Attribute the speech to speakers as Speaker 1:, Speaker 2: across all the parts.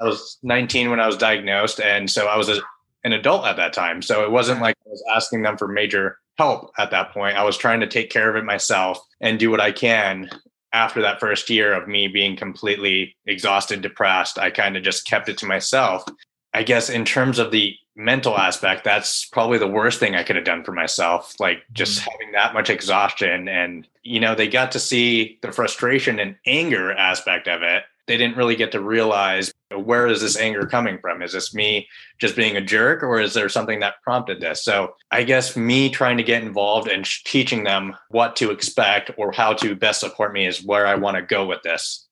Speaker 1: I was 19 when I was diagnosed, and so I was a, an adult at that time. So it wasn't like I was asking them for major help at that point. I was trying to take care of it myself and do what I can. After that first year of me being completely exhausted, depressed, I kind of just kept it to myself. I guess in terms of the mental aspect, that's probably the worst thing I could have done for myself. Like just mm-hmm. having that much exhaustion. And, you know, they got to see the frustration and anger aspect of it. They didn't really get to realize where is this anger coming from? Is this me just being a jerk or is there something that prompted this? So I guess me trying to get involved and teaching them what to expect or how to best support me is where I want to go with this.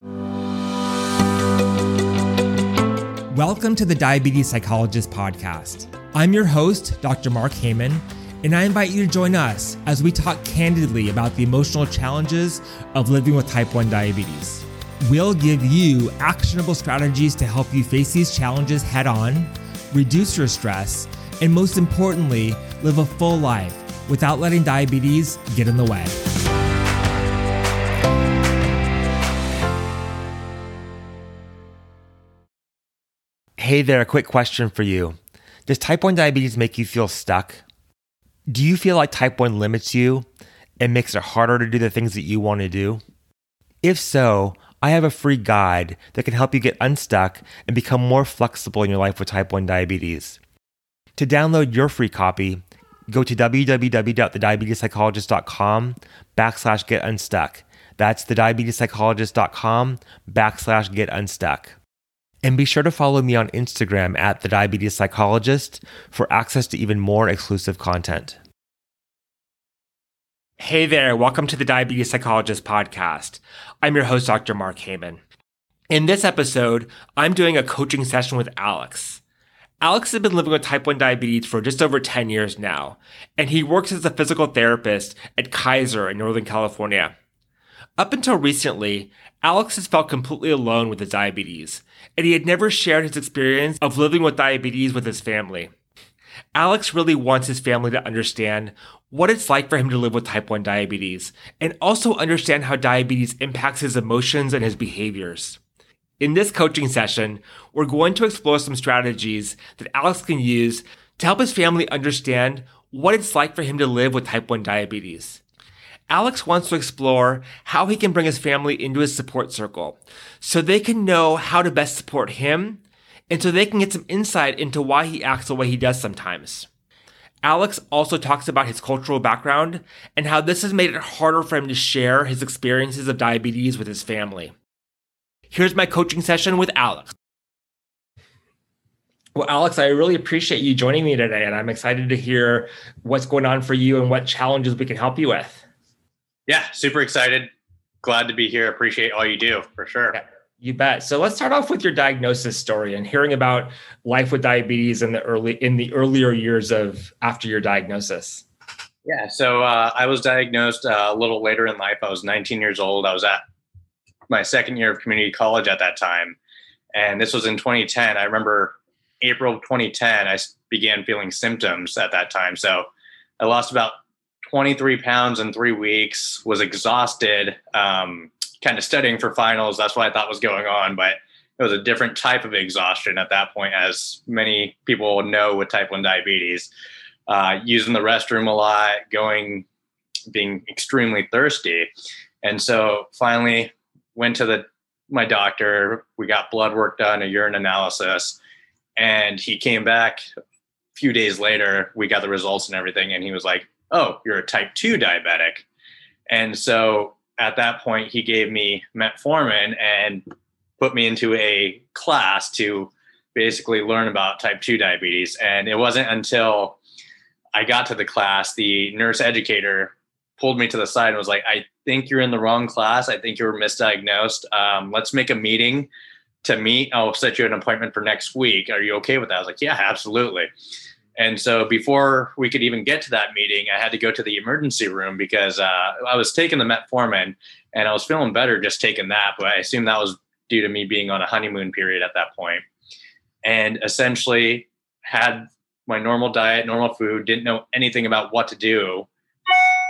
Speaker 2: Welcome to the Diabetes Psychologist Podcast. I'm your host, Dr. Mark Heyman, and I invite you to join us as we talk candidly about the emotional challenges of living with type 1 diabetes. We'll give you actionable strategies to help you face these challenges head on, reduce your stress, and most importantly, live a full life without letting diabetes get in the way. Hey there, a quick question for you. Does type 1 diabetes make you feel stuck? Do you feel like type 1 limits you and makes it harder to do the things that you want to do? If so, I have a free guide that can help you get unstuck and become more flexible in your life with type 1 diabetes. To download your free copy, go to www.thediabetespsychologist.com backslash get unstuck. That's thediabetespsychologist.com backslash get unstuck. And be sure to follow me on Instagram at the Diabetes Psychologist for access to even more exclusive content. Hey there, welcome to the Diabetes Psychologist Podcast. I'm your host, Dr. Mark Heyman. In this episode, I'm doing a coaching session with Alex. Alex has been living with type 1 diabetes for just over 10 years now, and he works as a physical therapist at Kaiser in Northern California. Up until recently, Alex has felt completely alone with his diabetes, and he had never shared his experience of living with diabetes with his family. Alex really wants his family to understand what it's like for him to live with type 1 diabetes and also understand how diabetes impacts his emotions and his behaviors. In this coaching session, we're going to explore some strategies that Alex can use to help his family understand what it's like for him to live with type 1 diabetes. Alex wants to explore how he can bring his family into his support circle so they can know how to best support him and so they can get some insight into why he acts the way he does sometimes. Alex also talks about his cultural background and how this has made it harder for him to share his experiences of diabetes with his family. Here's my coaching session with Alex. Well, Alex, I really appreciate you joining me today, and I'm excited to hear what's going on for you and what challenges we can help you with.
Speaker 1: Yeah, super excited. Glad to be here. Appreciate all you do for sure. Yeah.
Speaker 2: You bet. So let's start off with your diagnosis story and hearing about life with diabetes in the early in the earlier years of after your diagnosis.
Speaker 1: Yeah. So uh, I was diagnosed uh, a little later in life. I was 19 years old. I was at my second year of community college at that time, and this was in 2010. I remember April of 2010. I began feeling symptoms at that time. So I lost about 23 pounds in three weeks. Was exhausted. Um, kind of studying for finals. That's what I thought was going on, but it was a different type of exhaustion at that point, as many people know with type 1 diabetes. Uh, using the restroom a lot, going, being extremely thirsty. And so finally went to the my doctor. We got blood work done, a urine analysis, and he came back a few days later. We got the results and everything, and he was like, "Oh, you're a type 2 diabetic." And so at that point, he gave me metformin and put me into a class to basically learn about type 2 diabetes. And it wasn't until I got to the class, the nurse educator pulled me to the side and was like, I think you're in the wrong class. I think you were misdiagnosed. Um, let's make a meeting to meet. I'll set you an appointment for next week. Are you okay with that? I was like, yeah, absolutely. And so before we could even get to that meeting, I had to go to the emergency room because uh, I was taking the metformin and I was feeling better just taking that. But I assume that was due to me being on a honeymoon period at that point. And essentially had my normal diet, normal food, didn't know anything about what to do.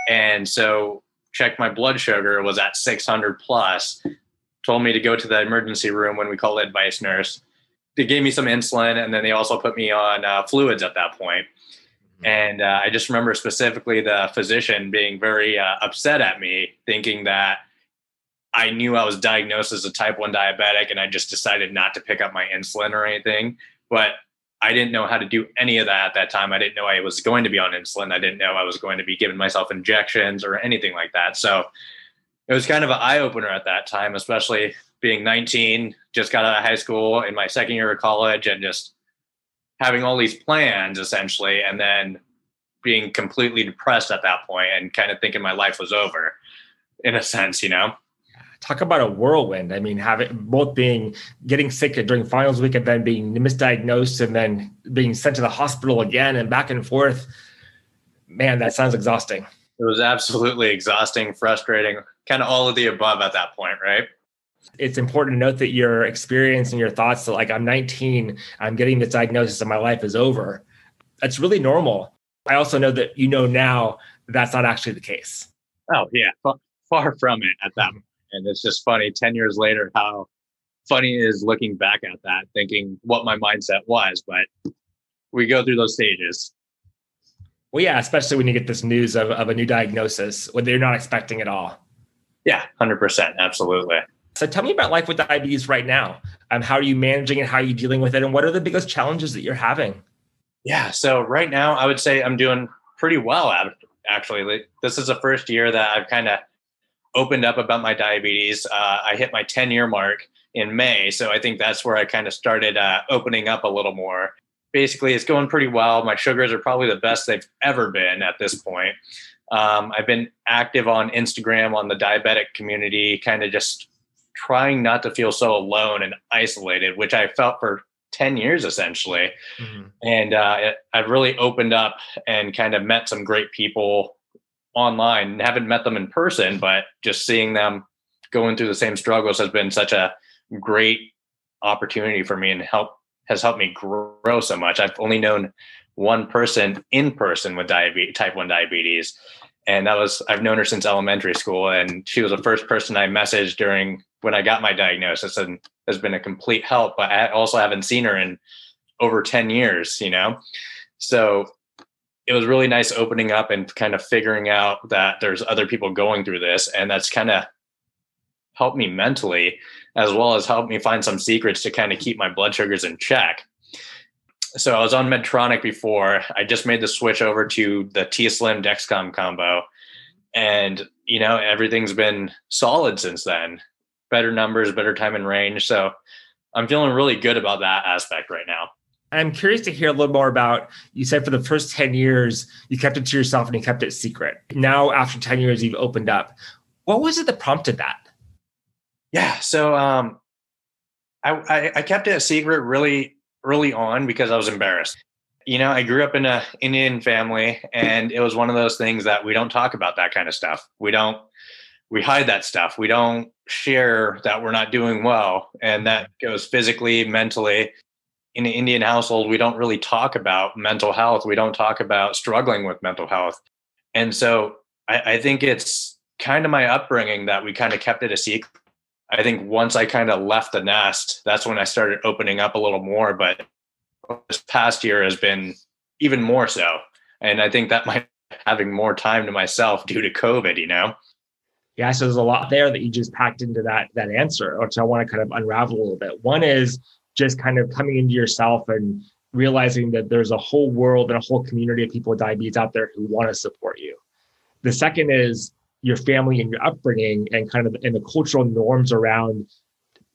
Speaker 1: And so checked my blood sugar was at 600 plus, told me to go to the emergency room when we called the advice nurse they gave me some insulin, and then they also put me on uh, fluids at that point. Mm-hmm. And uh, I just remember specifically the physician being very uh, upset at me, thinking that I knew I was diagnosed as a type 1 diabetic and I just decided not to pick up my insulin or anything. But I didn't know how to do any of that at that time. I didn't know I was going to be on insulin. I didn't know I was going to be giving myself injections or anything like that. So it was kind of an eye opener at that time, especially being 19, just got out of high school in my second year of college and just having all these plans essentially, and then being completely depressed at that point and kind of thinking my life was over in a sense, you know?
Speaker 2: talk about a whirlwind. I mean, having both being getting sick during finals week and then being misdiagnosed and then being sent to the hospital again and back and forth. Man, that sounds exhausting.
Speaker 1: It was absolutely exhausting, frustrating, kind of all of the above at that point, right?
Speaker 2: It's important to note that your experience and your thoughts that like I'm 19, I'm getting this diagnosis and my life is over. That's really normal. I also know that you know now that that's not actually the case.
Speaker 1: Oh yeah, far from it at that mm-hmm. and it's just funny 10 years later how funny it is looking back at that, thinking what my mindset was. But we go through those stages.
Speaker 2: Well, yeah, especially when you get this news of, of a new diagnosis when they're not expecting at all.
Speaker 1: Yeah, 100%. Absolutely.
Speaker 2: So tell me about life with diabetes right now. Um, how are you managing it? How are you dealing with it? And what are the biggest challenges that you're having?
Speaker 1: Yeah. So right now, I would say I'm doing pretty well actually. This is the first year that I've kind of opened up about my diabetes. Uh, I hit my 10 year mark in May. So I think that's where I kind of started uh, opening up a little more. Basically, it's going pretty well. My sugars are probably the best they've ever been at this point. Um, I've been active on Instagram on the diabetic community, kind of just trying not to feel so alone and isolated, which I felt for 10 years essentially. Mm-hmm. And uh, it, I've really opened up and kind of met some great people online haven't met them in person but just seeing them going through the same struggles has been such a great opportunity for me and help has helped me grow so much i've only known one person in person with diabetes type 1 diabetes and that was i've known her since elementary school and she was the first person i messaged during when i got my diagnosis and has been a complete help but i also haven't seen her in over 10 years you know? So it was really nice opening up and kind of figuring out that there's other people going through this and that's kind of helped me mentally as well as helped me find some secrets to kind of keep my blood sugars in check. So i was on medtronic before. I just made the switch over to the t-slim dexcom combo and you know everything's been solid since then better numbers better time in range so i'm feeling really good about that aspect right now
Speaker 2: I'm curious to hear a little more about you said for the first 10 years, you kept it to yourself and you kept it secret. Now, after 10 years, you've opened up. What was it that prompted that?
Speaker 1: Yeah. So um, I, I, I kept it a secret really early on because I was embarrassed. You know, I grew up in a Indian family and it was one of those things that we don't talk about that kind of stuff. We don't we hide that stuff. We don't share that we're not doing well. And that mm-hmm. goes physically, mentally in an Indian household, we don't really talk about mental health. We don't talk about struggling with mental health. And so I, I think it's kind of my upbringing that we kind of kept it a secret. I think once I kind of left the nest, that's when I started opening up a little more. But this past year has been even more so. And I think that might having more time to myself due to COVID, you know?
Speaker 2: Yeah, so there's a lot there that you just packed into that that answer, which I want to kind of unravel a little bit. One is just kind of coming into yourself and realizing that there's a whole world and a whole community of people with diabetes out there who want to support you. The second is your family and your upbringing and kind of and the cultural norms around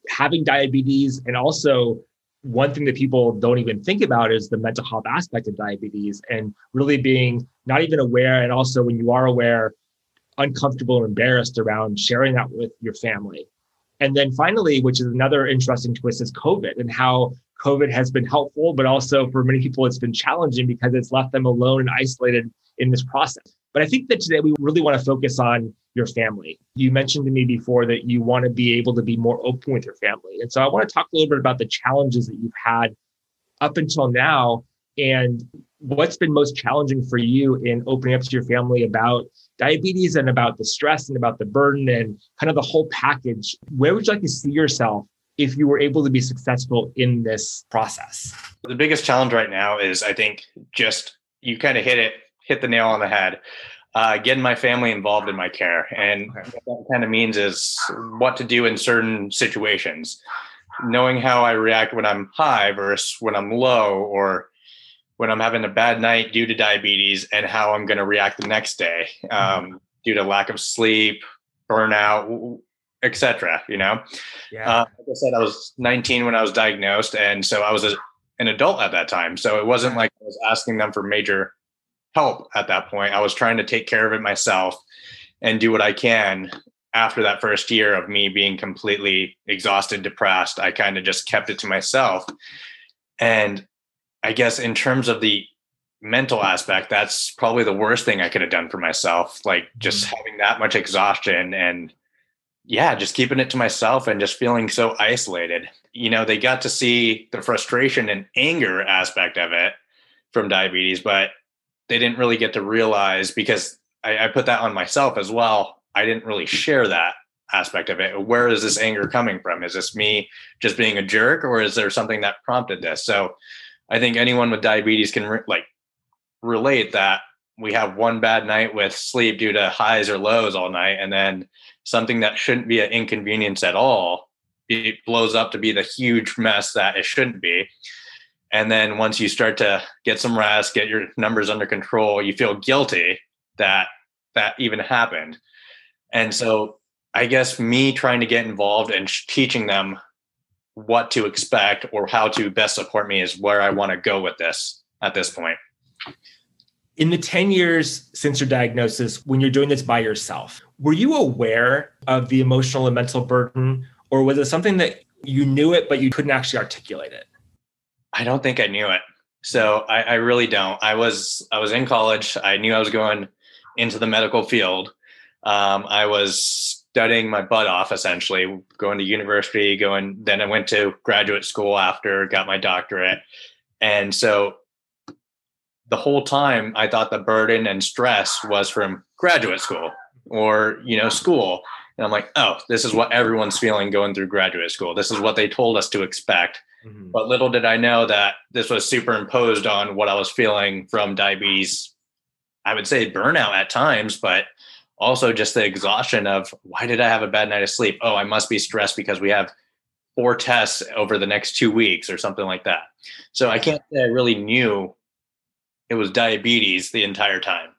Speaker 2: having diabetes and also one thing that people don't even think about is the mental health aspect of diabetes and really being not even aware and also when you are aware uncomfortable or embarrassed around sharing that with your family and then finally, which is another interesting twist, is COVID and how COVID has been helpful, but also for many people, it's been challenging because it's left them alone and isolated in this process. But I think that today we really want to focus on your family. You mentioned to me before that you want to be able to be more open with your family. And so I want to talk a little bit about the challenges that you've had up until now and what's been most challenging for you in opening up to your family about diabetes and about the stress and about the burden and kind of the whole package where would you like to see yourself if you were able to be successful in this process?
Speaker 1: The biggest challenge right now is I think just you kind of hit it, hit the nail on the head. Uh, getting my family involved in my care. And okay. what that kind of means is what to do in certain situations, knowing how I react when I'm high versus when I'm low, or when I'm having a bad night due to diabetes, and how I'm going to react the next day um, mm-hmm. due to lack of sleep, burnout, etc. You know, yeah. Uh, like I said, I was 19 when I was diagnosed, and so I was a, an adult at that time. So it wasn't like I was asking them for major help at that point. I was trying to take care of it myself and do what I can. After that first year of me being completely exhausted, depressed, I kind of just kept it to myself. And I guess in terms of the mental aspect, that's probably the worst thing I could have done for myself. Like just mm-hmm. having that much exhaustion and yeah, just keeping it to myself and just feeling so isolated. You know, they got to see the frustration and anger aspect of it from diabetes, but they didn't really get to realize because I, I put that on myself as well. I didn't really share that aspect of it. Where is this anger coming from? Is this me just being a jerk or is there something that prompted this? So I think anyone with diabetes can re- like relate that we have one bad night with sleep due to highs or lows all night and then something that shouldn't be an inconvenience at all it blows up to be the huge mess that it shouldn't be. And then once you start to get some rest get your numbers under control you feel guilty that that even happened. And so i guess me trying to get involved and teaching them what to expect or how to best support me is where i want to go with this at this point
Speaker 2: in the 10 years since your diagnosis, when you're doing this by yourself, were you aware of the emotional and mental burden, or was it something that you knew it, but you couldn't actually articulate it?
Speaker 1: I don't think I knew it. So I, I really don't. I was I was in college. I knew I was going into the medical field. Um, I was studying my butt off essentially, going to university, going then I went to graduate school after, got my doctorate. And so the whole time I thought the burden and stress was from graduate school or, you know, school. And I'm like, oh, this is what everyone's feeling going through graduate school. This is what they told us to expect. Mm-hmm. But little did I know that this was superimposed on what I was feeling from diabetes. I would say burnout at times, but also just the exhaustion of why did I have a bad night of sleep? Oh, I must be stressed because we have four tests over the next two weeks or something like that. So I can't say I really knew it was diabetes the entire time.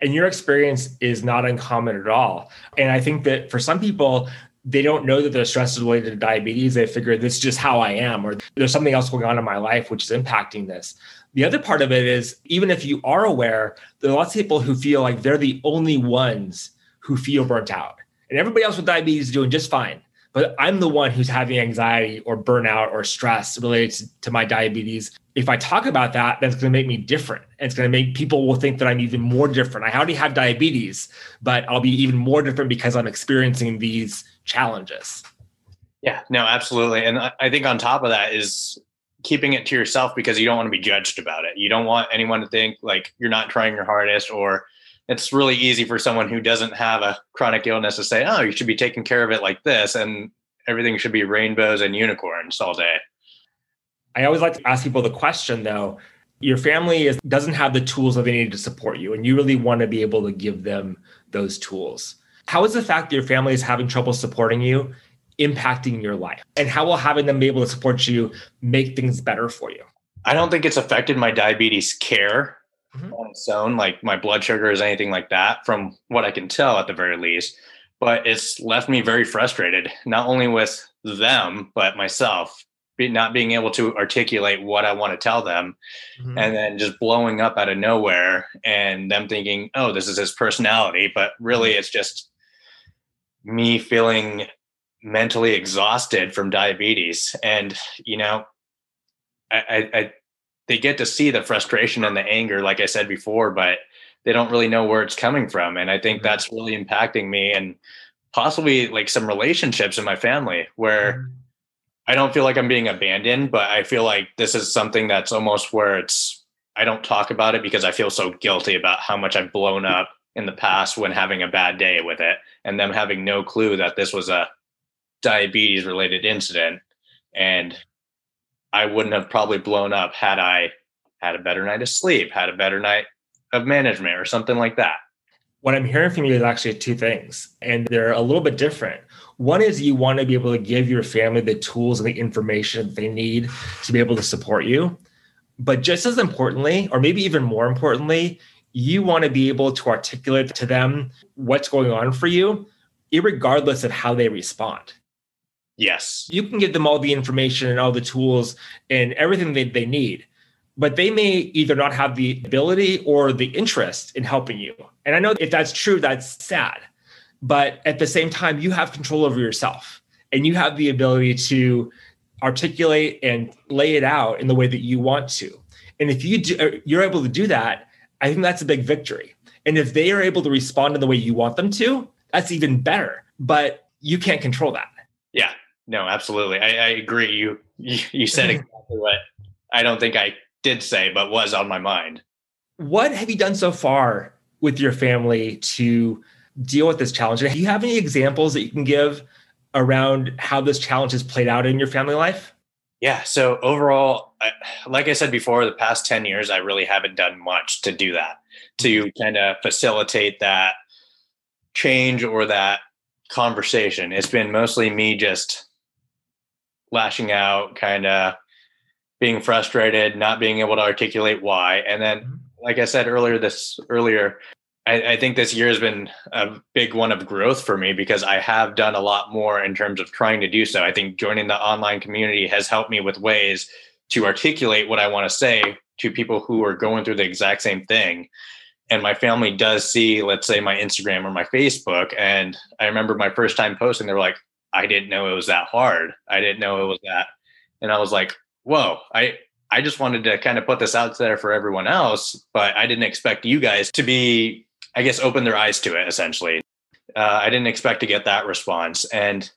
Speaker 2: And your experience is not uncommon at all. And I think that for some people, they don't know that their stress is related to diabetes. They figure this is just how I am, or there's something else going on in my life which is impacting this. The other part of it is even if you are aware, there are lots of people who feel like they're the only ones who feel burnt out. And everybody else with diabetes is doing just fine but I'm the one who's having anxiety or burnout or stress related to, my diabetes. If I talk about that, that's going to make me different. And it's going to make people will think that I'm even more different. I already have diabetes, but I'll be even more different because I'm experiencing these challenges.
Speaker 1: Yeah, no, absolutely. And I think on top of that is keeping it to yourself because you don't want to be judged about it. You don't want anyone to think like you're not trying your hardest or it's really easy for someone who doesn't have a chronic illness to say, "Oh, you should be taking care of it like this," and everything should be rainbows and unicorns all day.
Speaker 2: I always like to ask people the question though. Your family is, doesn't have the tools that they need to support you, and you really want to be able to give them those tools. How is the fact that your family is having trouble supporting you impacting your life? And how will having them be able to support you make things better for you?
Speaker 1: I don't think it's affected my diabetes care mm-hmm. on its own, like my blood sugar is anything like that, from what I can tell at the very least. But it's left me very frustrated, not only with them, but myself, not being able to articulate what I want to tell them, mm-hmm. and then just blowing up out of nowhere, and them thinking, oh, this is his personality. But really, mm-hmm. it's just me feeling mentally exhausted from diabetes. And, you know, I, I, they get to see the frustration and the anger, like I said before, but they don't really know where it's coming from. And I think mm-hmm. that's really impacting me and possibly like some relationships in my family where mm-hmm. I don't feel like I'm being abandoned, but I feel like this is something that's almost where it's, I don't talk about it because I feel so guilty about how much I've blown up in the past when having a bad day with it and them having no clue that this was a diabetes related incident And I wouldn't have probably blown up had I had a better night of sleep, had a better night of management or something like that.
Speaker 2: What I'm hearing from you is actually two things, and they're a little bit different. One is you want to be able to give your family the tools and the information they need to be able to support you. But just as importantly, or maybe even more importantly, you want to be able to articulate to them what's going on for you, regardless of how they respond.
Speaker 1: Yes.
Speaker 2: You can give them all the information and all the tools and everything that they need but they may either not have the ability or the interest in helping you. And I know if that's true, that's sad. But at the same time, you have control over yourself and you have the ability to articulate and lay it out in the way that you want to. And if you do, uh, you're able to do that, I think that's a big victory. And if they are able to respond in the way you want them to, that's even better. But you can't control that.
Speaker 1: Yeah, no, absolutely. I, I agree. You, you you said exactly what I don't think I did say, but was on my mind.
Speaker 2: What have you done so far with your family to deal with this challenge? Do you have any examples that you can give around how this challenge has played out in your family life?
Speaker 1: Yeah. So overall, I, like I said before, the past 10 years, I really haven't done much to do that, to mm-hmm. kind of facilitate that change or that conversation. It's been mostly me just lashing out, kind of being frustrated, not being able to articulate why. And then, mm-hmm. like I said earlier, this earlier, I, I, think this year has been a big one of growth for me because I have done a lot more in terms of trying to do so. I think joining the online community has helped me with ways to articulate what I want to say to people who are going through the exact same thing. And my family does see, let's say, my Instagram or my Facebook. And I remember my first time posting, they were like, I didn't know it was that hard. I didn't know it was that. And I was like, whoa, I I just wanted to kind of put this out there for everyone else, but I didn't expect you guys to be, I guess, open their eyes to it. Essentially, uh, I didn't expect to get that response, and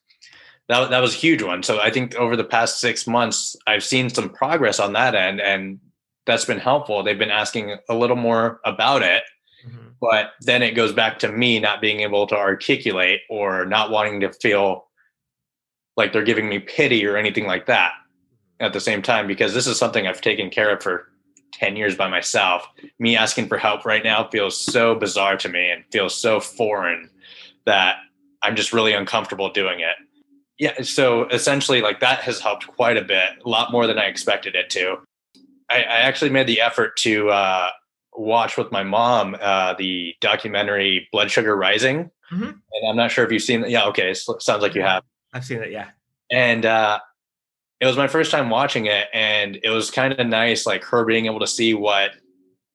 Speaker 1: that that was a huge one. So I think over the past six months, I've seen some progress on that end, and that's been helpful. They've been asking a little more about it, mm-hmm. but then it goes back to me not being able to articulate or not wanting to feel like they're giving me pity or anything like that at the same time because this is something I've taken care of for 10 years by myself. Me asking for help right now feels so bizarre to me and feels so foreign that I'm just really uncomfortable doing it. Yeah, so essentially, like that has helped quite a bit, a lot more than I expected it to. I, I actually made the effort to uh, watch with my mom uh, the documentary Blood Sugar Rising. Mm-hmm. And I'm not sure if you've seen it. Yeah, okay. sounds like you have.
Speaker 2: I've seen it, yeah.
Speaker 1: And uh, it was my first time watching it and it was kind of nice like her being able to see what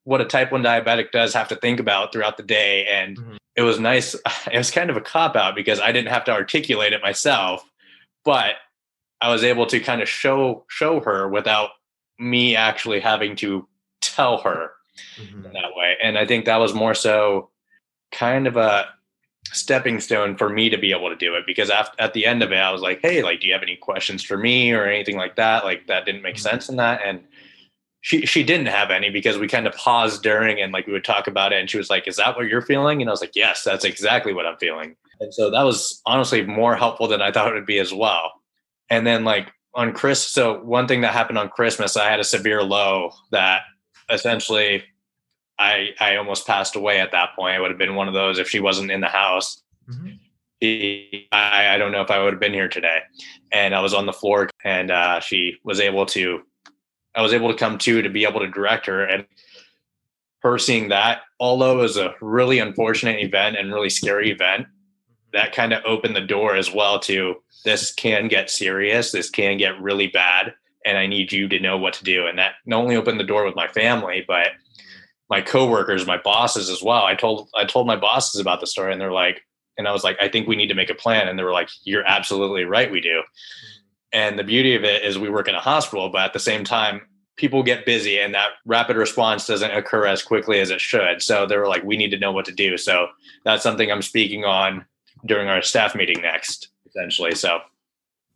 Speaker 1: what a type 1 diabetic does have to think about throughout the day and mm-hmm. it was nice it was kind of a cop out because i didn't have to articulate it myself but i was able to kind of show show her without me actually having to tell her mm-hmm. in that way and i think that was more so kind of a stepping stone for me to be able to do it because after, at the end of it i was like hey like do you have any questions for me or anything like that? Like that didn't make mm-hmm. sense in that and she she didn't have any because we kind of paused during and like we would talk about it and she was like is that what you're feeling? And i was like yes that's exactly what i'm feeling. And so that was honestly more helpful than i thought it would be as well. And then like on chris so one thing that happened on christmas i had a severe low that essentially I I almost passed away at that point. It would have been one of those if she wasn't in the house. Mm-hmm. I, I don't know if I would have been here today. And I was on the floor, and uh, she was able to. I was able to come to to be able to direct her, and her seeing that, although it was a really unfortunate event and really scary event, that kind of opened the door as well to this can get serious. This can get really bad, and I need you to know what to do. And that not only opened the door with my family, but my coworkers, my bosses as well. I told I told my bosses about the story, and they're like, and I was like, I think we need to make a plan, and they were like, You're absolutely right, we do. And the beauty of it is we work in a hospital, but at the same time, people get busy, and that rapid response doesn't occur as quickly as it should. So they were like, We need to know what to do. So that's something I'm speaking on during our staff meeting next, essentially. So.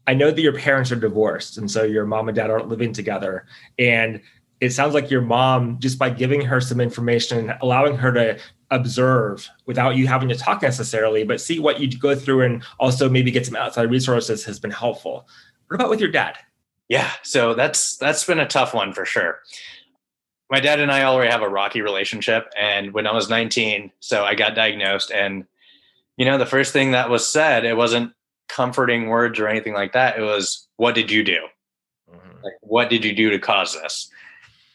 Speaker 2: I know that your parents are divorced, and so your mom and dad aren't living together. And it sounds like your mom, just by giving her some information, and allowing her to observe without you having to talk necessarily, but see what you go through and also maybe get some outside resources has been helpful. What about with your dad?
Speaker 1: Yeah, so that's that's been a tough one for sure. My dad and I already have a rocky relationship, and when I was 19, so I got diagnosed, and you know, the first thing that was said, it wasn't comforting words or anything like that. It was, "What did you do? Mm-hmm. Like, what did you do to cause this?"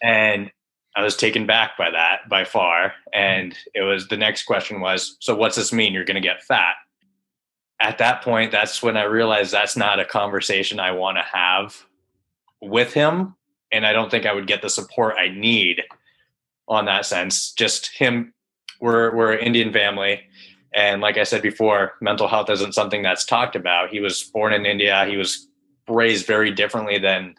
Speaker 1: And I was taken back by that by far. And it was the next question was, "So what's this mean? You're going to get fat?" At that point, that's when I realized that's not a conversation I want to have with him and i don't think i would get the support i need on that sense just him we're we're an indian family and like i said before mental health isn't something that's talked about he was born in india he was raised very differently than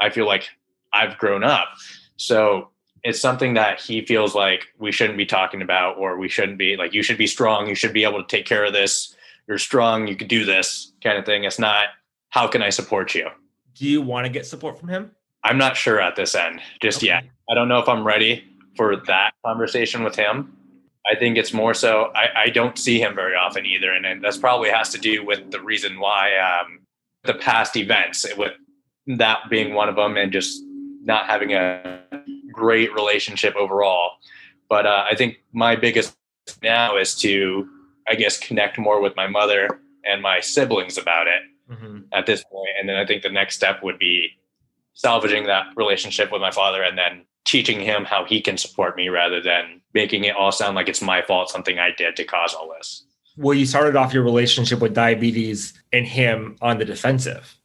Speaker 1: i feel like i've grown up so it's something that he feels like we shouldn't be talking about or we shouldn't be like you should be strong you should be able to take care of this you're strong you could do this kind of thing it's not how can i support you
Speaker 2: do you want to get support from him?
Speaker 1: I'm not sure at this end just okay. yet. I don't know if I'm ready for that conversation with him. I think it's more so I, I don't see him very often either, and, and that's probably has to do with the reason why um, the past events, with that being one of them, and just not having a great relationship overall. But uh, I think my biggest now is to, I guess, connect more with my mother and my siblings about it mm-hmm. at this point. And then I think the next step would be salvaging that relationship with my father and then teaching him how he can support me rather than making it all sound like it's my fault, something I did to cause all this.
Speaker 2: Well, you started off your relationship with diabetes and him on the defensive.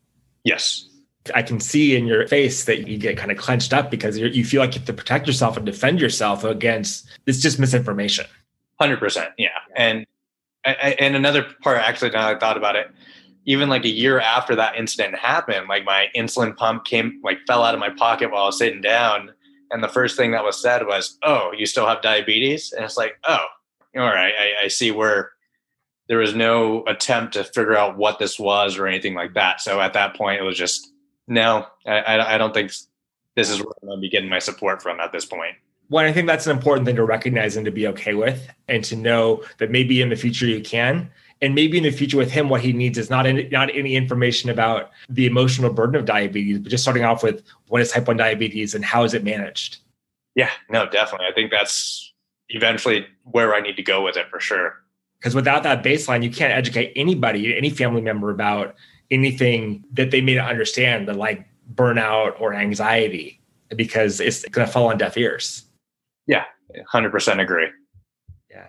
Speaker 1: Yes.
Speaker 2: I can see in your face that you get kind of clenched up because you feel like you have to protect yourself and defend yourself against it's just misinformation.
Speaker 1: Hundred percent, yeah. And and another part, actually, now I thought about it, even like a year after that incident happened, like my insulin pump came like fell out of my pocket while I was sitting down. And the first thing that was said was, Oh, you still have diabetes? And it's like, Oh, all right. I, I see where there was no attempt to figure out what this was or anything like that. So at that point, it was just, no, I, I don't think this is where I'm going to be getting my support from at this point.
Speaker 2: Well, I think that's an important thing to recognize and to be okay with, and to know that maybe in the future you can. And maybe in the future with him what he needs is not any, not any information about the emotional burden of diabetes but just starting off with what is type 1 diabetes and how is it managed.
Speaker 1: Yeah no definitely. I think that's eventually where i need to go with it for sure.
Speaker 2: Because without that baseline you can't educate anybody any family member about anything that they may not understand the like burnout or anxiety because it's going to fall on deaf ears
Speaker 1: yeah 100% agree Yeah.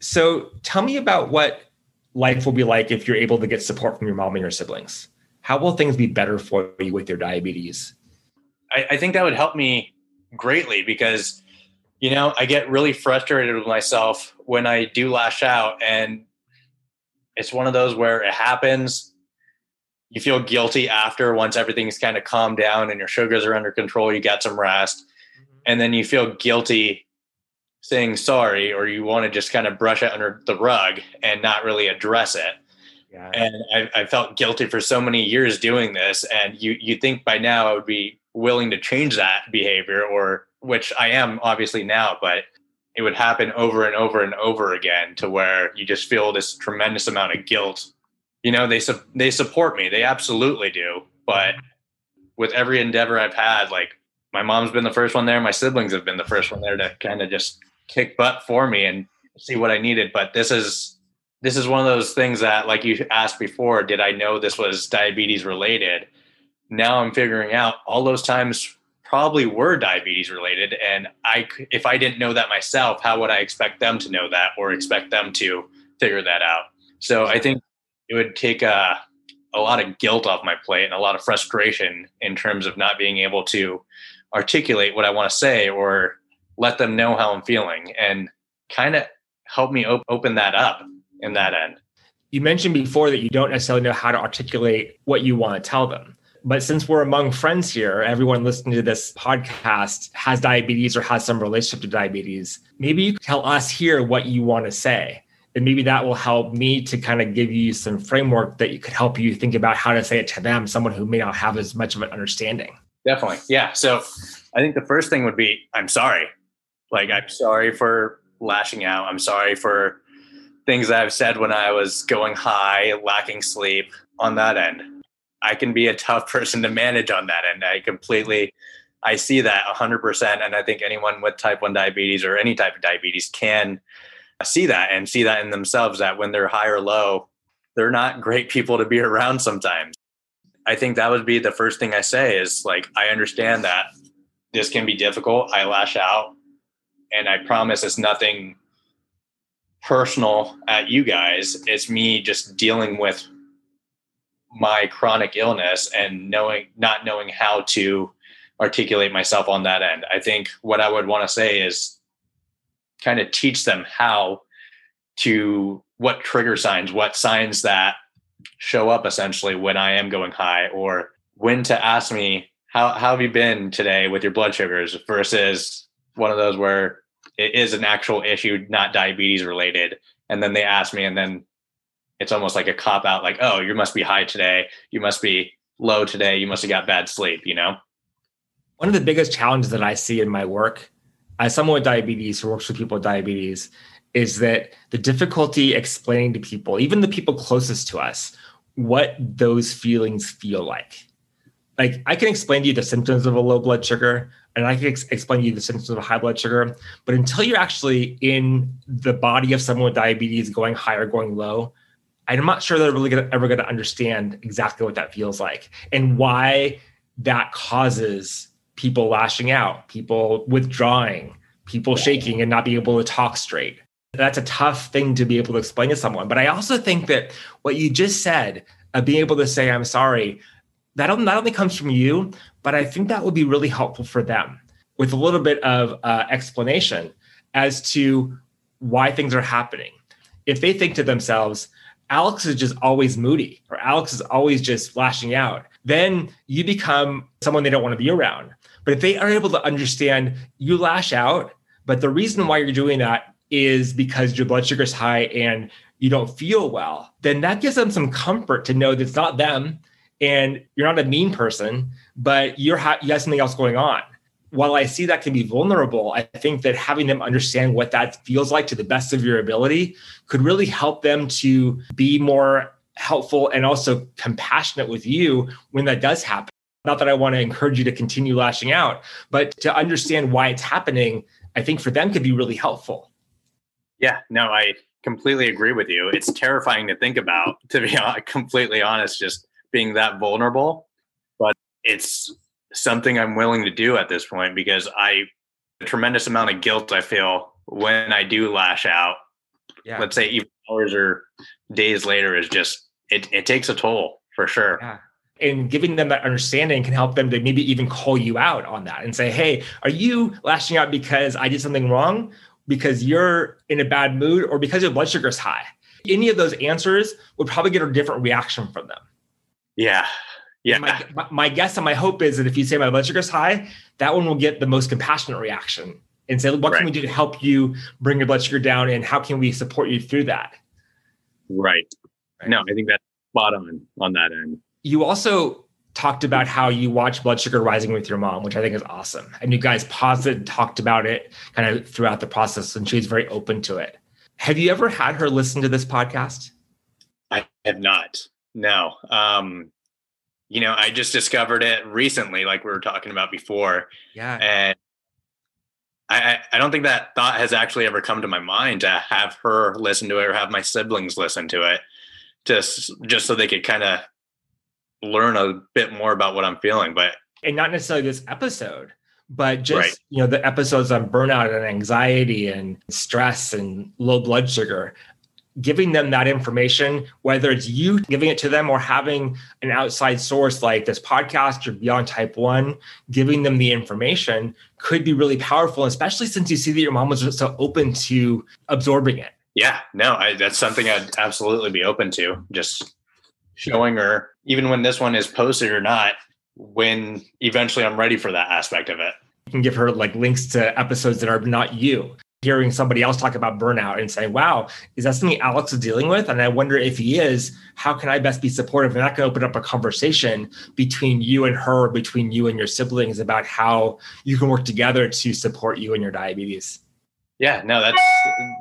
Speaker 2: so tell me about what life will be like if you're able to get support from your mom and your siblings. How will things be better for you with your diabetes?
Speaker 1: I, I think that would help me greatly because, you know, I get really frustrated with myself when I do lash out. And it's one of those where it happens. You feel guilty after once everything's kind of calmed down and your sugars are under control, you get some rest. Mm-hmm. And then you feel guilty saying sorry or you want to just kind of brush it under the rug and not really address it. Yeah. And I, I, felt guilty for so many years doing this. And you you think by now I would be willing to change that behavior, or which I am obviously now, but it would happen over and over and over again to where you just feel this tremendous amount of guilt. You know, they su- they support me, they absolutely do, but with every endeavor I've had, like my mom's been the first one there, my siblings have been the first one there to kind of just kick butt for me and see what I needed. But this is this is one of those things that, like you asked before, did I know this was diabetes related? Now I'm figuring out all those times probably were diabetes related, and I if I didn't know that myself, how would I expect them to know that or expect them to figure that out? So I think it would take a a lot of guilt off my plate and a lot of frustration in terms of not being able to articulate what I want to say or let them know how I'm feeling and kind of help me op- open that up in that end.
Speaker 2: You mentioned before that you don't necessarily know how to articulate what you want to tell them. But since we're among friends here, everyone listening to this podcast has diabetes or has some relationship to diabetes. Maybe you could tell us here what you want to say. And maybe that will help me to kind of give you some framework that you could help you think about how to say it to them, someone who may not have as much of an understanding.
Speaker 1: Definitely. Yeah. So I think the first thing would be I'm sorry. Like, I'm sorry for lashing out. I'm sorry for things I've said when I was going high, lacking sleep on that end. I can be a tough person to manage on that end. I completely I see that 100% and I think anyone with type 1 diabetes or any type of diabetes can see that and see that in themselves that when they're high or low, they're not great people to be around sometimes. I think that would be the first thing I say is like I understand that this can be difficult. I lash out and I promise it's nothing personal at you guys. It's me just dealing with my chronic illness and knowing not knowing how to articulate myself on that end. I think what I would want to say is kind of teach them how to what trigger signs, what signs that show up essentially when I am going high, or when to ask me, how, how have you been today with your blood sugars versus one of those where it is an actual issue, not diabetes related. And then they ask me, and then it's almost like a cop out, like, oh, you must be high today. You must be low today. You must have got bad sleep, you know?
Speaker 2: One of the biggest challenges that I see in my work as someone with diabetes who works with people with diabetes is that the difficulty explaining to people, even the people closest to us, what those feelings feel like. Like I can explain to you the symptoms of a low blood sugar, and I can ex- explain to you the symptoms of a high blood sugar, but until you're actually in the body of someone with diabetes going high or going low, I'm not sure they're really gonna, ever going to understand exactly what that feels like and why that causes people lashing out, people withdrawing, people shaking and not being able to talk straight. That's a tough thing to be able to explain to someone. But I also think that what you just said, of being able to say, I'm sorry, that not only comes from you, but I think that would be really helpful for them with a little bit of uh, explanation as to why things are happening. If they think to themselves, Alex is just always moody or Alex is always just lashing out, then you become someone they don't want to be around. But if they are able to understand you lash out, but the reason why you're doing that is because your blood sugar is high and you don't feel well, then that gives them some comfort to know that it's not them and you're not a mean person, but you're ha- you have something else going on. While I see that can be vulnerable, I think that having them understand what that feels like to the best of your ability could really help them to be more helpful and also compassionate with you when that does happen. Not that I want to encourage you to continue lashing out, but to understand why it's happening, I think for them could be really helpful.
Speaker 1: Yeah, no, I completely agree with you. It's terrifying to think about, to be completely honest, just being that vulnerable. But it's something I'm willing to do at this point because I, a tremendous amount of guilt I feel when I do lash out. Yeah. Let's say even hours or days later is just, it, it takes a toll for sure.
Speaker 2: Yeah and giving them that understanding can help them to maybe even call you out on that and say, Hey, are you lashing out because I did something wrong? Because you're in a bad mood or because your blood sugar is high? Any of those answers would probably get a different reaction from them.
Speaker 1: Yeah. Yeah.
Speaker 2: My, my, my guess and my hope is that if you say my blood sugar is high, that one will get the most compassionate reaction and say, what right. can we do to help you bring your blood sugar down and how can we support you through that?
Speaker 1: Right. right. No, I think that's spot on on that end
Speaker 2: you also talked about how you watch blood sugar rising with your mom, which I think is awesome. And you guys paused it and talked about it kind of throughout the process, and she was very open to it. Have you ever had her listen to this podcast?
Speaker 1: I have not. No. Um, you know, I just discovered it recently, like we were talking about before.
Speaker 2: Yeah.
Speaker 1: And I, I don't think that thought has actually ever come to my mind to have her listen to it or have my siblings listen to it, just just so they could kind of learn a bit more about what I'm feeling. But
Speaker 2: and not necessarily this episode, but just right. you know the episodes on burnout and anxiety and stress and low blood sugar giving them that information whether it's you giving it to them or having an outside source like this podcast or beyond type 1 giving them the information could be really powerful especially since you see that your mom was so open to absorbing it
Speaker 1: yeah no I, that's something i'd absolutely be open to just showing her, even when this one is posted or not, when eventually I'm ready for that aspect of it.
Speaker 2: You can give her like links to episodes that are not you. Hearing somebody else talk about burnout and saying, wow, is that something Alex is dealing with? And I wonder if he is, how can I best be supportive? And that can open up a conversation between you and her, between you and your siblings about how you can work together to support you and your diabetes.
Speaker 1: Yeah, no, that's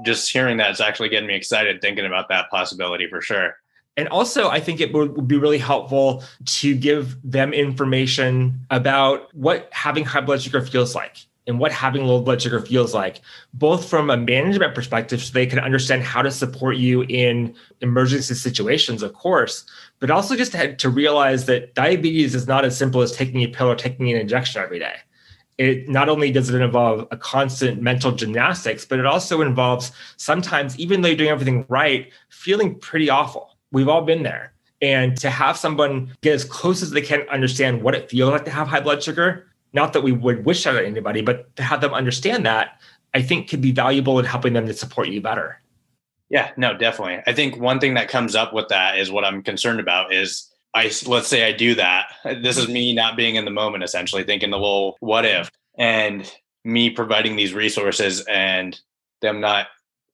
Speaker 1: just hearing that is actually getting me excited thinking about that possibility for sure
Speaker 2: And also, I think it would be really helpful to give them information about what having high blood sugar feels like and what having low blood sugar feels like, both from a management perspective, so they can understand how to support you in emergency situations, of course, but also just to, to realize that diabetes is not as simple as taking a pill or taking an injection every day. It not only does it involve a constant mental gymnastics, but it also involves sometimes, even though you're doing everything right, feeling pretty awful We've all been there. And to have someone get as close as they can understand what it feels like to have high blood sugar, not that we would wish that on anybody, but to have them understand that, I think could be valuable in helping them to support you better.
Speaker 1: Yeah, no, definitely. I think one thing that comes up with that is what I'm concerned about is I let's say I do that. This is me not being in the moment, essentially thinking the little what if, and me providing these resources and them not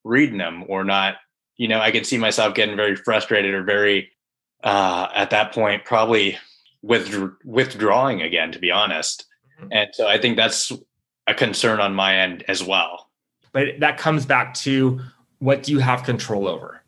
Speaker 1: reading them or not you know, I could see myself getting very frustrated or very, uh, at that point, probably with withdrawing again, to be honest. Mm-hmm. And so I think that's a concern on my end as well.
Speaker 2: But that comes back to what do you have control over?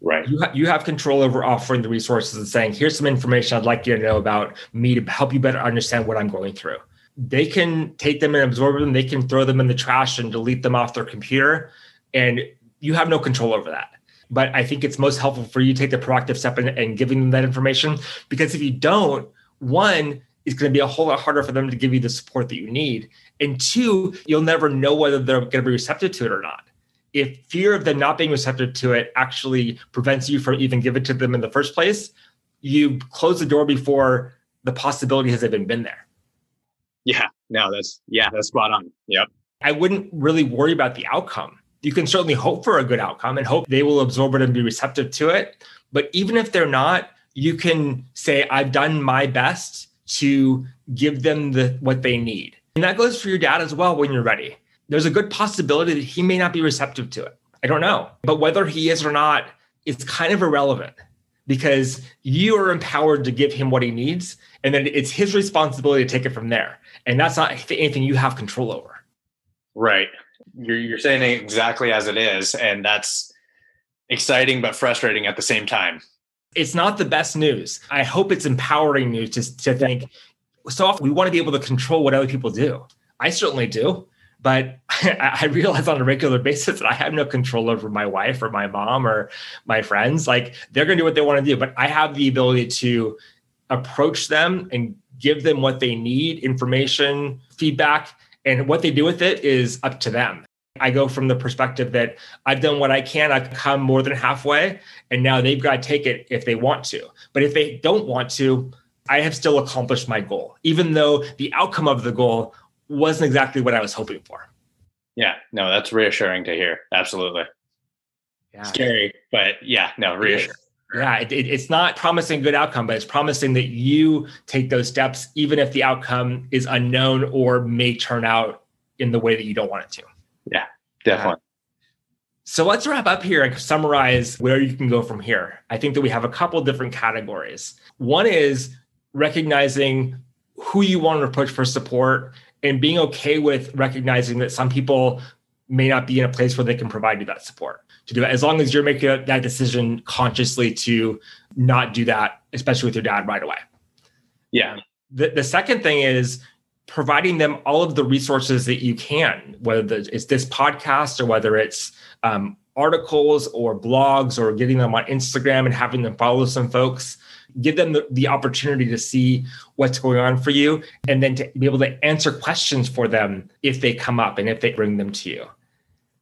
Speaker 1: Right.
Speaker 2: You, ha- you have control over offering the resources and saying, here's some information I'd like you to know about me to help you better understand what I'm going through. They can take them and absorb them. They can throw them in the trash and delete them off their computer. And you have no control over that. But I think it's most helpful for you to take the proactive step and, and giving them that information because if you don't, one, it's going to be a whole lot harder for them to give you the support that you need. And two, you'll never know whether they're going to be receptive to it or not. If fear of them not being receptive to it actually prevents you from even giving it to them in the first place, you close the door before the possibility has even been there.
Speaker 1: Yeah, no, that's yeah, that's spot on. Yep.
Speaker 2: I wouldn't really worry about the outcome you can certainly hope for a good outcome and hope they will absorb it and be receptive to it. But even if they're not, you can say, I've done my best to give them the what they need. And that goes for your dad as well when you're ready. There's a good possibility that he may not be receptive to it. I don't know. But whether he is or not, it's kind of irrelevant because you are empowered to give him what he needs. And then it's his responsibility to take it from there. And that's not anything you have control over.
Speaker 1: Right you're you're saying it exactly as it is, and that's exciting but frustrating at the same time.
Speaker 2: It's not the best news. I hope it's empowering news to, to think so often we want to be able to control what other people do. I certainly do. But I realize on a regular basis that I have no control over my wife or my mom or my friends. Like they're going to do what they want to do, but I have the ability to approach them and give them what they need information, feedback, and what they do with it is up to them. I go from the perspective that I've done what I can, I've come more than halfway, and now they've got to take it if they want to. But if they don't want to, I have still accomplished my goal, even though the outcome of the goal wasn't exactly what I was hoping for.
Speaker 1: Yeah, no, that's reassuring to hear. Absolutely. Yeah. Scary, but yeah, no, reassuring.
Speaker 2: Yeah, it, it, it's not promising a good outcome, but it's promising that you take those steps, even if the outcome is unknown or may turn out in the way that you don't want it to.
Speaker 1: Yeah, definitely.
Speaker 2: so let's wrap up here and summarize where you can go from here. I think that we have a couple different categories. One is recognizing who you want to approach for support and being okay with recognizing that some people may not be in a place where they can provide you that support to do it as long as you're making that decision consciously to not do that especially with your dad right away.
Speaker 1: Yeah.
Speaker 2: The, the second thing is providing them all of the resources that you can whether it's this podcast or whether it's um, articles or blogs or getting them on instagram and having them follow some folks give them the, the opportunity to see what's going on for you and then to be able to answer questions for them if they come up and if they bring them to you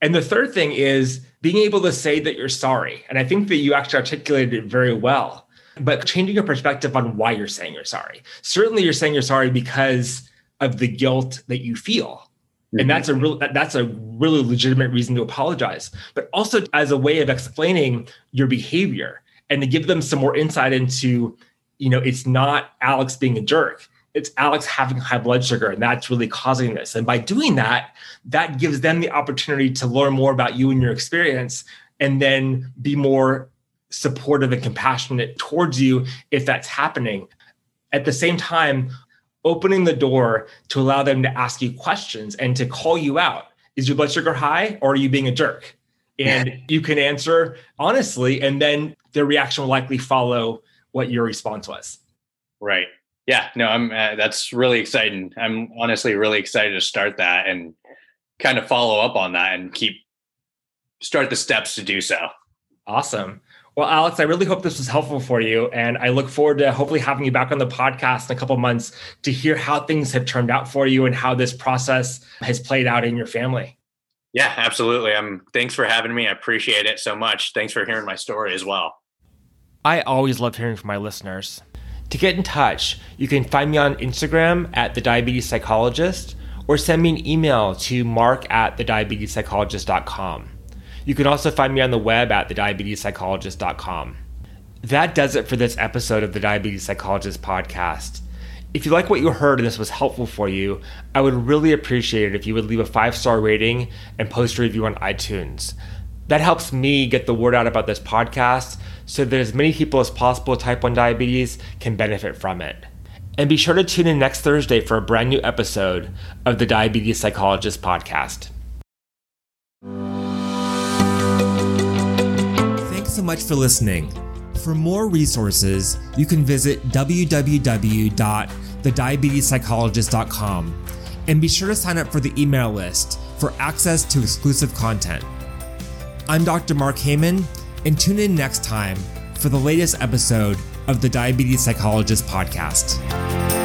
Speaker 2: and the third thing is being able to say that you're sorry. And I think that you actually articulated it very well, but changing your perspective on why you're saying you're sorry. Certainly, you're saying you're sorry because of the guilt that you feel. Mm-hmm. And that's a real that's a really legitimate reason to apologize, but also as a way of explaining your behavior and to give them some more insight into, you know, it's not Alex being a jerk it's Alex having high blood sugar, and that's really causing this. And by doing that, that gives them the opportunity to learn more about you and your experience, and then be more supportive and compassionate towards you if that's happening. At the same time, opening the door to allow them to ask you questions and to call you out. Is your blood sugar high or are you being a jerk? And you can answer honestly and then their reaction will likely follow what your response was.
Speaker 1: Right. Yeah. No, I'm. Uh, that's really exciting. I'm honestly really excited to start that and kind of follow up on that and keep start the steps to do so.
Speaker 2: Awesome. Well, Alex, I really hope this was helpful for you. And I look forward to hopefully having you back on the podcast in a couple months to hear how things have turned out for you and how this process has played out in your family.
Speaker 1: Yeah, absolutely. Um, thanks for having me. I appreciate it so much. Thanks for hearing my story as well.
Speaker 2: I always love hearing from my listeners. To get in touch, you can find me on Instagram at the diabetes psychologist or send me an email to mark at thediabetespsychologist.com. You can also find me on the web at thediabetespsychologist.com. That does it for this episode of the Diabetes Psychologist podcast. If you like what you heard and this was helpful for you, I would really appreciate it if you would leave a five star rating and post a review on iTunes. That helps me get the word out about this podcast so that as many people as possible with type 1 diabetes can benefit from it. And be sure to tune in next Thursday for a brand new episode of the Diabetes Psychologist podcast. Thanks so much for listening. For more resources, you can visit www.thediabetespsychologist.com and be sure to sign up for the email list for access to exclusive content. I'm Dr. Mark Heyman, and tune in next time for the latest episode of the Diabetes Psychologist podcast.